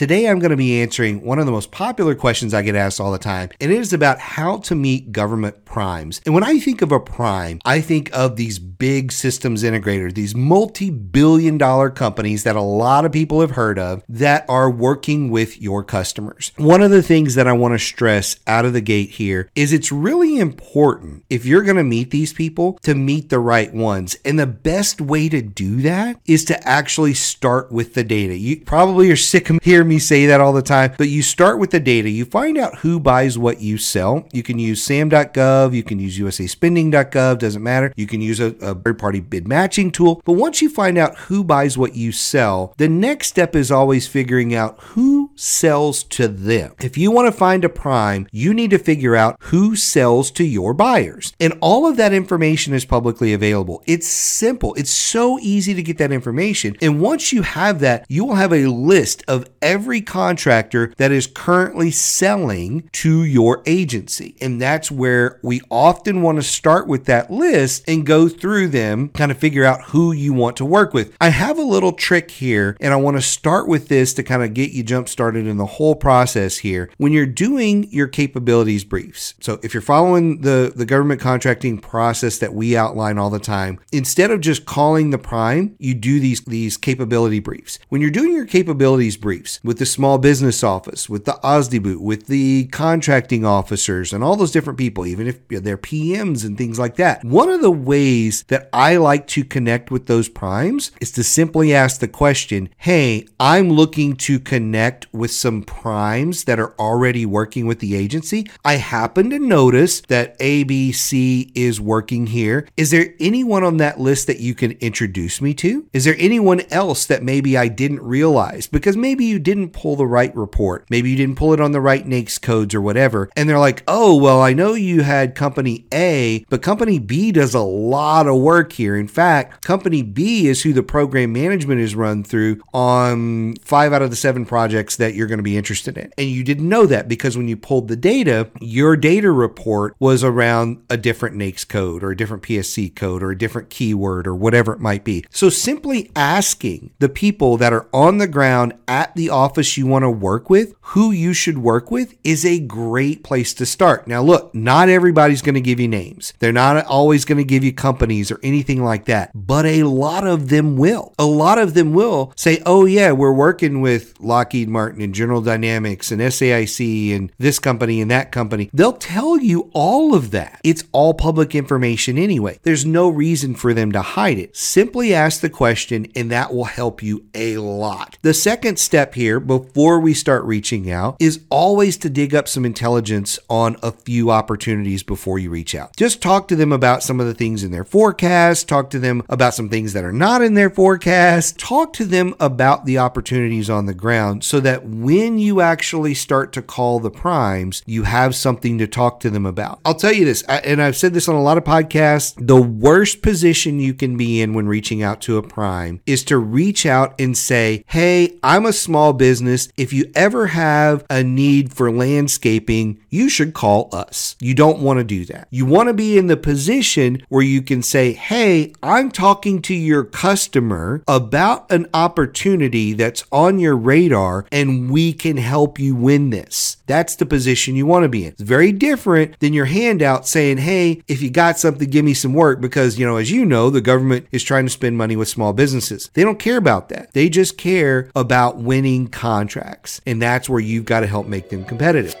Today I'm going to be answering one of the most popular questions I get asked all the time, and it is about how to meet government primes. And when I think of a prime, I think of these big systems integrators, these multi billion dollar companies that a lot of people have heard of that are working with your customers. One of the things that I want to stress out of the gate here is it's really important if you're going to meet these people to meet the right ones. And the best way to do that is to actually start with the data. You probably are sick of hearing me say that all the time, but you start with the data. You find out who buys what you sell. You can use SAM.gov, you can use USAspending.gov, doesn't matter. You can use a, a third party bid matching tool. But once you find out who buys what you sell, the next step is always figuring out who sells to them. If you want to find a prime, you need to figure out who sells to your buyers. And all of that information is publicly available. It's simple. It's so easy to get that information. And once you have that, you will have a list of every contractor that is currently selling to your agency. And that's where we often want to start with that list and go through them, kind of figure out who you want to work with. I have a little trick here, and I want to start with this to kind of get you jump started in the whole process here. When you're doing your capabilities briefs, so if you're following the, the government contracting process that we outline all the time, instead of just calling the prime, you do these, these capability briefs. When you're doing your capabilities briefs with the small business office, with the OSDBU, with the contracting officers, and all those different people, even if they're PMs and things like that, one of the ways that I like to connect with those primes is to simply ask the question, hey, I'm looking to connect with some primes that are already working with the agency. I happen to notice that ABC is working here. Is there anyone on that list that you can introduce me to? Is there anyone else that maybe I didn't realize? Because maybe you didn't pull the right report. Maybe you didn't pull it on the right NAICS codes or whatever. And they're like, oh, well, I know you had company A, but company B does a lot of work here. In fact, company B is who the program management is run through on five out of the seven projects that you're going to be interested in. And you didn't know that because when you pulled the data, your data report was around a different NAICS code or a different PSC code or a different keyword or whatever it might be. So simply asking the people that are on the ground at the office you want to work with who you should work with is a great place to start. Now, look, not everybody's going to give you names. They're not always going to give you companies or anything like that, but a lot of them will. A lot of them will say, oh, yeah, we're working with Lockheed Martin and General Dynamics and SAIC and this company and that company. They'll tell you all of that. It's all public information anyway. There's no reason for them to hide it. Simply ask the question, and that will help you a lot. The second step here, before we start reaching out, is always to dig up some intelligence on a few opportunities before you reach out. Just talk to them about some of the things in their forecast, talk to them about some things that are not in their forecast, talk to them about the opportunities on the ground so that when you actually start to call the primes, you have something to talk to them about. I'll tell you this, and I've said this on a lot of podcasts the worst position you can be in when reaching out to a prime is to reach out and say, Hey, I'm a small business. If you ever have a need for landscaping, you should call us. You don't want to do that. You want to be in the position where you can say, Hey, I'm talking to your customer about an opportunity that's on your radar and we can help you win this. That's the position you want to be in. It's very different than your handout saying, Hey, if you got something, give me some work. Because, you know, as you know, the government is trying to spend money with small businesses. They don't care about that. They just care about winning contracts. And that's where you've got to help make them competitive.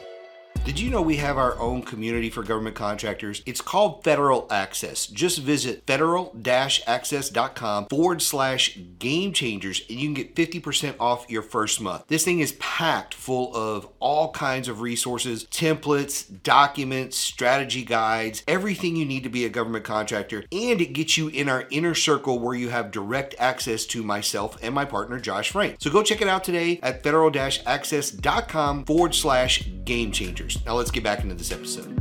Did you know we have our own community for government contractors? It's called Federal Access. Just visit federal access.com forward slash game changers and you can get 50% off your first month. This thing is packed full of all kinds of resources, templates, documents, strategy guides, everything you need to be a government contractor. And it gets you in our inner circle where you have direct access to myself and my partner, Josh Frank. So go check it out today at federal access.com forward slash game changers. Now let's get back into this episode.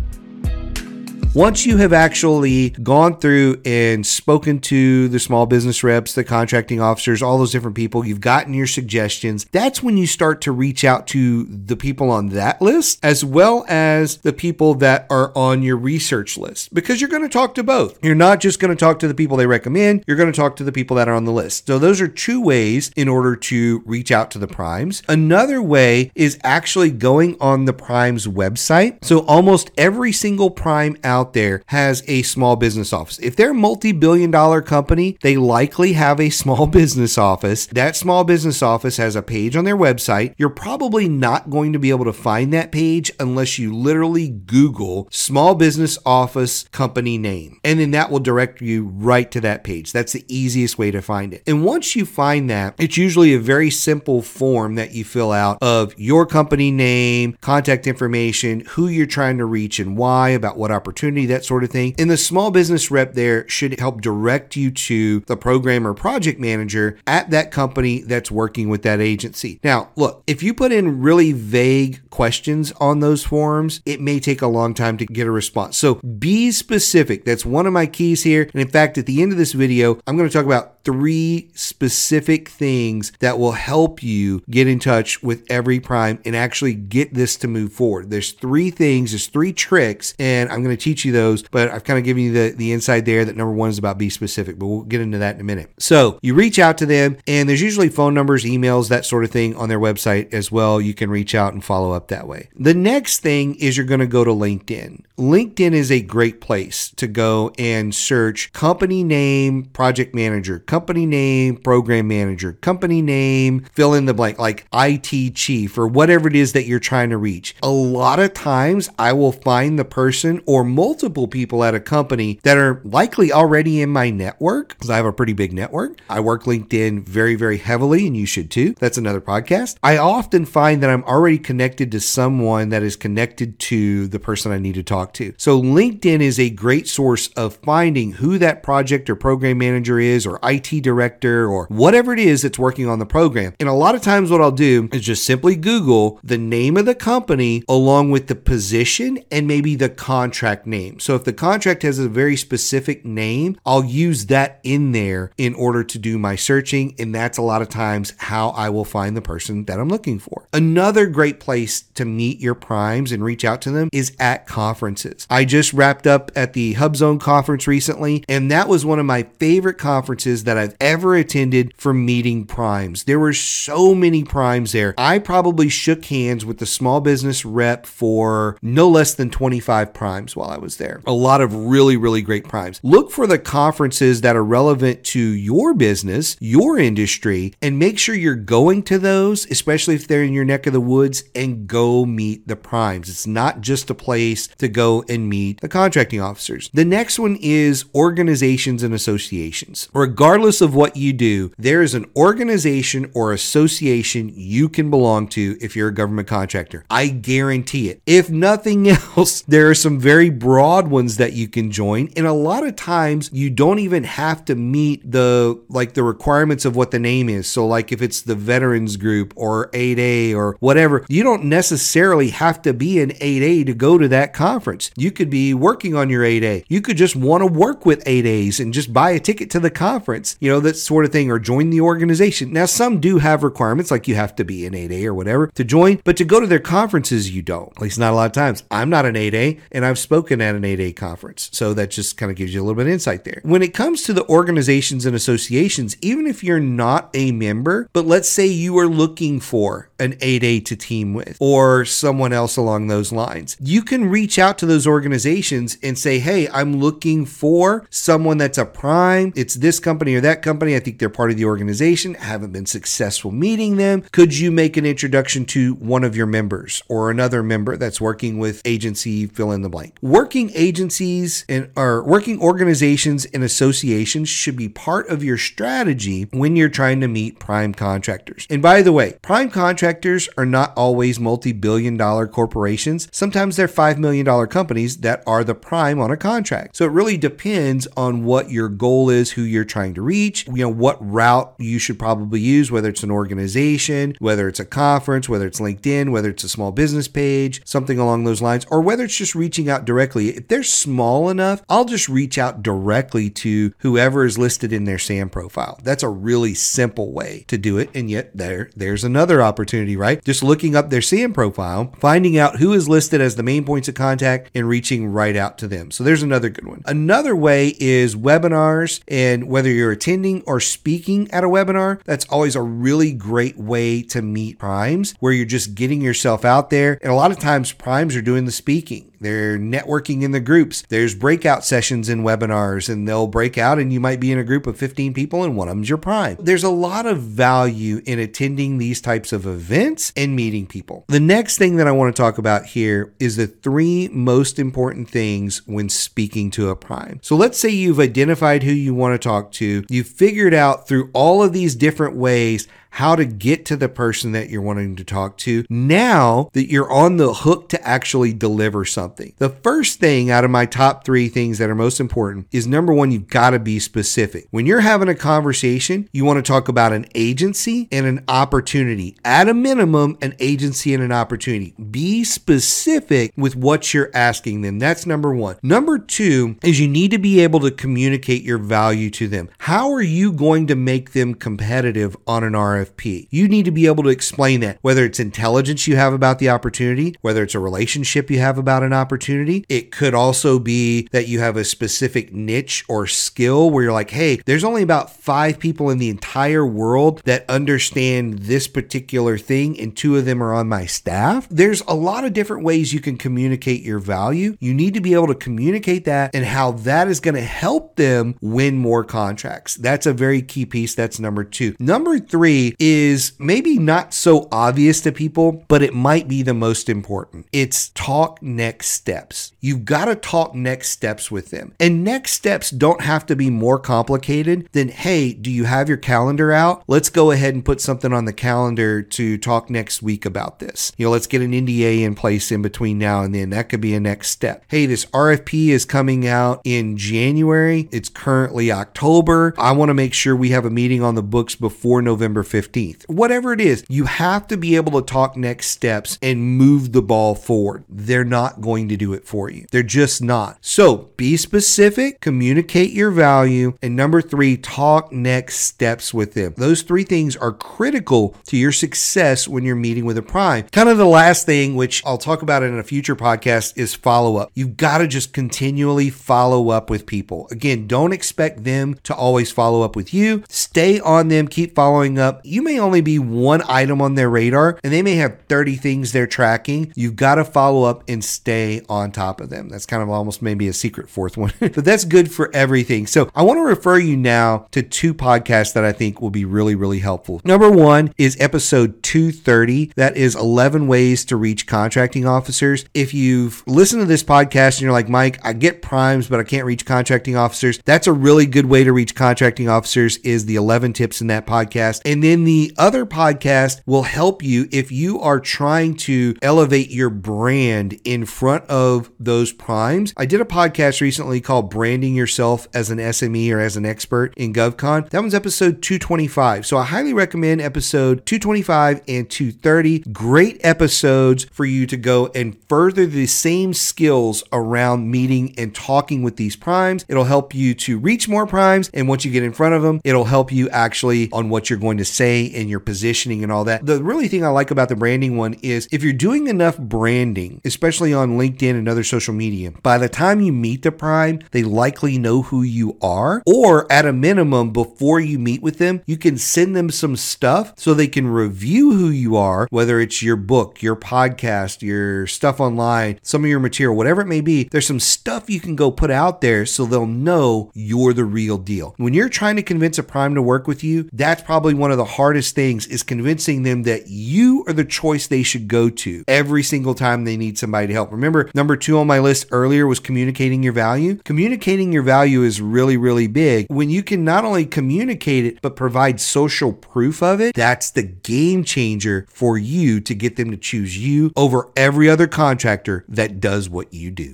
Once you have actually gone through and spoken to the small business reps, the contracting officers, all those different people, you've gotten your suggestions, that's when you start to reach out to the people on that list as well as the people that are on your research list because you're going to talk to both. You're not just going to talk to the people they recommend, you're going to talk to the people that are on the list. So those are two ways in order to reach out to the primes. Another way is actually going on the prime's website. So almost every single prime out there has a small business office. If they're a multi-billion dollar company, they likely have a small business office. That small business office has a page on their website. You're probably not going to be able to find that page unless you literally Google small business office company name. And then that will direct you right to that page. That's the easiest way to find it. And once you find that, it's usually a very simple form that you fill out of your company name, contact information, who you're trying to reach and why, about what opportunity, that sort of thing. And the small business rep there should help direct you to the program or project manager at that company that's working with that agency. Now, look, if you put in really vague questions on those forms, it may take a long time to get a response. So be specific. That's one of my keys here. And in fact, at the end of this video, I'm going to talk about three specific things that will help you get in touch with every prime and actually get this to move forward. There's three things, there's three tricks, and I'm going to teach you those, but I've kind of given you the, the inside there that number one is about be specific, but we'll get into that in a minute. So you reach out to them, and there's usually phone numbers, emails, that sort of thing on their website as well. You can reach out and follow up that way. The next thing is you're going to go to LinkedIn. LinkedIn is a great place to go and search company name, project manager, company name, program manager, company name, fill in the blank, like IT chief or whatever it is that you're trying to reach. A lot of times I will find the person or multiple people at a company that are likely already in my network because I have a pretty big network. I work LinkedIn very, very heavily, and you should too. That's another podcast. I often find that I'm already connected to someone that is connected to the person I need to talk to. So LinkedIn is a great source of finding who that project or program manager is or IT director director or whatever it is that's working on the program. And a lot of times, what I'll do is just simply Google the name of the company along with the position and maybe the contract name. So if the contract has a very specific name, I'll use that in there in order to do my searching. And that's a lot of times how I will find the person that I'm looking for. Another great place to meet your primes and reach out to them is at conferences. I just wrapped up at the HubZone conference recently, and that was one of my favorite conferences that I've ever attended for meeting primes. There were so many primes there. I probably shook hands with the small business rep for no less than 25 primes while I was there. A lot of really, really great primes. Look for the conferences that are relevant to your business, your industry, and make sure you're going to those, especially if they're in your neck of the woods, and go meet the primes. It's not just a place to go and meet the contracting officers. The next one is organizations and associations. Regardless of what you do, there is an organization or association you can belong to if you're a government contractor. I guarantee it. If nothing else, there are some very broad ones that you can join. And a lot of times you don't even have to meet the like the requirements of what the name is. So like if it's the veterans group or 8A or whatever, you don't necessarily have to be an 8A to go to that conference. You could be working on your 8A. You could just want to work with 8As and just buy a ticket to the conference. You know, that sort of thing, or join the organization. Now, some do have requirements, like you have to be an 8A or whatever to join, but to go to their conferences, you don't. At least not a lot of times. I'm not an 8A, and I've spoken at an 8A conference. So that just kind of gives you a little bit of insight there. When it comes to the organizations and associations, even if you're not a member, but let's say you are looking for an 8A to team with or someone else along those lines, you can reach out to those organizations and say, hey, I'm looking for someone that's a prime. It's this company or that company. I think they're part of the organization. Haven't been successful meeting them. Could you make an introduction to one of your members or another member that's working with agency fill in the blank? Working agencies and or working organizations and associations should be part of your strategy when you're trying to meet prime contractors. And by the way, prime contractors are not always multi-billion dollar corporations. Sometimes they're 5 million dollar companies that are the prime on a contract. So it really depends on what your goal is, who you're trying to reach, you know, what route you should probably use, whether it's an organization, whether it's a conference, whether it's LinkedIn, whether it's a small business page, something along those lines, or whether it's just reaching out directly. If they're small enough, I'll just reach out directly to whoever is listed in their SAM profile. That's a really simple way to do it. And yet there, there's another opportunity, right? Just looking up their SAM profile, finding out who is listed as the main points of contact and reaching right out to them. So there's another good one. Another way is webinars and whether you're attending or speaking at a webinar, that's always a really great way to meet primes where you're just getting yourself out there. And a lot of times primes are doing the speaking. They're networking in the groups. There's breakout sessions and webinars, and they'll break out, and you might be in a group of 15 people, and one of them's your prime. There's a lot of value in attending these types of events and meeting people. The next thing that I want to talk about here is the three most important things when speaking to a prime. So let's say you've identified who you want to talk to, you've figured out through all of these different ways how to get to the person that you're wanting to talk to now that you're on the hook to actually deliver something. The first thing out of my top three things that are most important is number one, you've got to be specific. When you're having a conversation, you want to talk about an agency and an opportunity. At a minimum, an agency and an opportunity. Be specific with what you're asking them. That's number one. Number two is you need to be able to communicate your value to them. How are you going to make them competitive on an RFP? RFP. You need to be able to explain that, whether it's intelligence you have about the opportunity, whether it's a relationship you have about an opportunity. It could also be that you have a specific niche or skill where you're like, hey, there's only about five people in the entire world that understand this particular thing, and two of them are on my staff. There's a lot of different ways you can communicate your value. You need to be able to communicate that and how that is going to help them win more contracts. That's a very key piece. That's number two. Number three is maybe not so obvious to people, but it might be the most important. It's talk next steps. You've got to talk next steps with them. And next steps don't have to be more complicated than, hey, do you have your calendar out? Let's go ahead and put something on the calendar to talk next week about this. You know, let's get an NDA in place in between now and then. That could be a next step. Hey, this RFP is coming out in January. It's currently October. I want to make sure we have a meeting on the books before November 15th 15th. Whatever it is, you have to be able to talk next steps and move the ball forward. They're not going to do it for you. They're just not. So be specific, communicate your value, and number three, talk next steps with them. Those three things are critical to your success when you're meeting with a prime. Kind of the last thing, which I'll talk about in a future podcast, is follow up. You've got to just continually follow up with people. Again, don't expect them to always follow up with you. Stay on them, keep following up you may only be one item on their radar and they may have 30 things they're tracking. You've got to follow up and stay on top of them. That's kind of almost maybe a secret fourth one, but that's good for everything. So I want to refer you now to two podcasts that I think will be really, really helpful. Number one is episode 230. That is 11 ways to reach contracting officers. If you've listened to this podcast and you're like, Mike, I get primes, but I can't reach contracting officers, that's a really good way to reach contracting officers is the 11 tips in that podcast. And then the other podcast will help you if you are trying to elevate your brand in front of those primes. I did a podcast recently called Branding Yourself as an SME or as an expert in GovCon. That one's episode 225. So I highly recommend episode 225 and 230. Great episodes for you to go and further the same skills around meeting and talking with these primes. It'll help you to reach more primes. And once you get in front of them, it'll help you actually on what you're going to say and your positioning and all that. The really thing I like about the branding one is if you're doing enough branding, especially on LinkedIn and other social media, by the time you meet the prime, they likely know who you are. Or at a minimum, before you meet with them, you can send them some stuff so they can review who you are, whether it's your book, your podcast, your stuff online, some of your material, whatever it may be. There's some stuff you can go put out there so they'll know you're the real deal. When you're trying to convince a prime to work with you, that's probably one of the hardest things is convincing them that you are the choice they should go to every single time they need somebody to help. Remember, number two on my list earlier was communicating your value. Communicating your value is really, really big. When you can not only communicate it, but provide social proof of it, that's the game changer for you to get them to choose you over every other contractor that does what you do.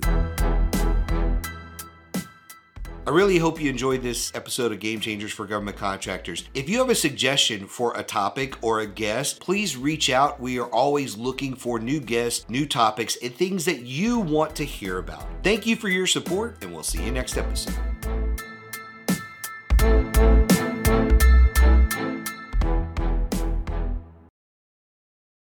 I really hope you enjoyed this episode of Game Changers for Government Contractors. If you have a suggestion for a topic or a guest, please reach out. We are always looking for new guests, new topics, and things that you want to hear about. Thank you for your support, and we'll see you next episode.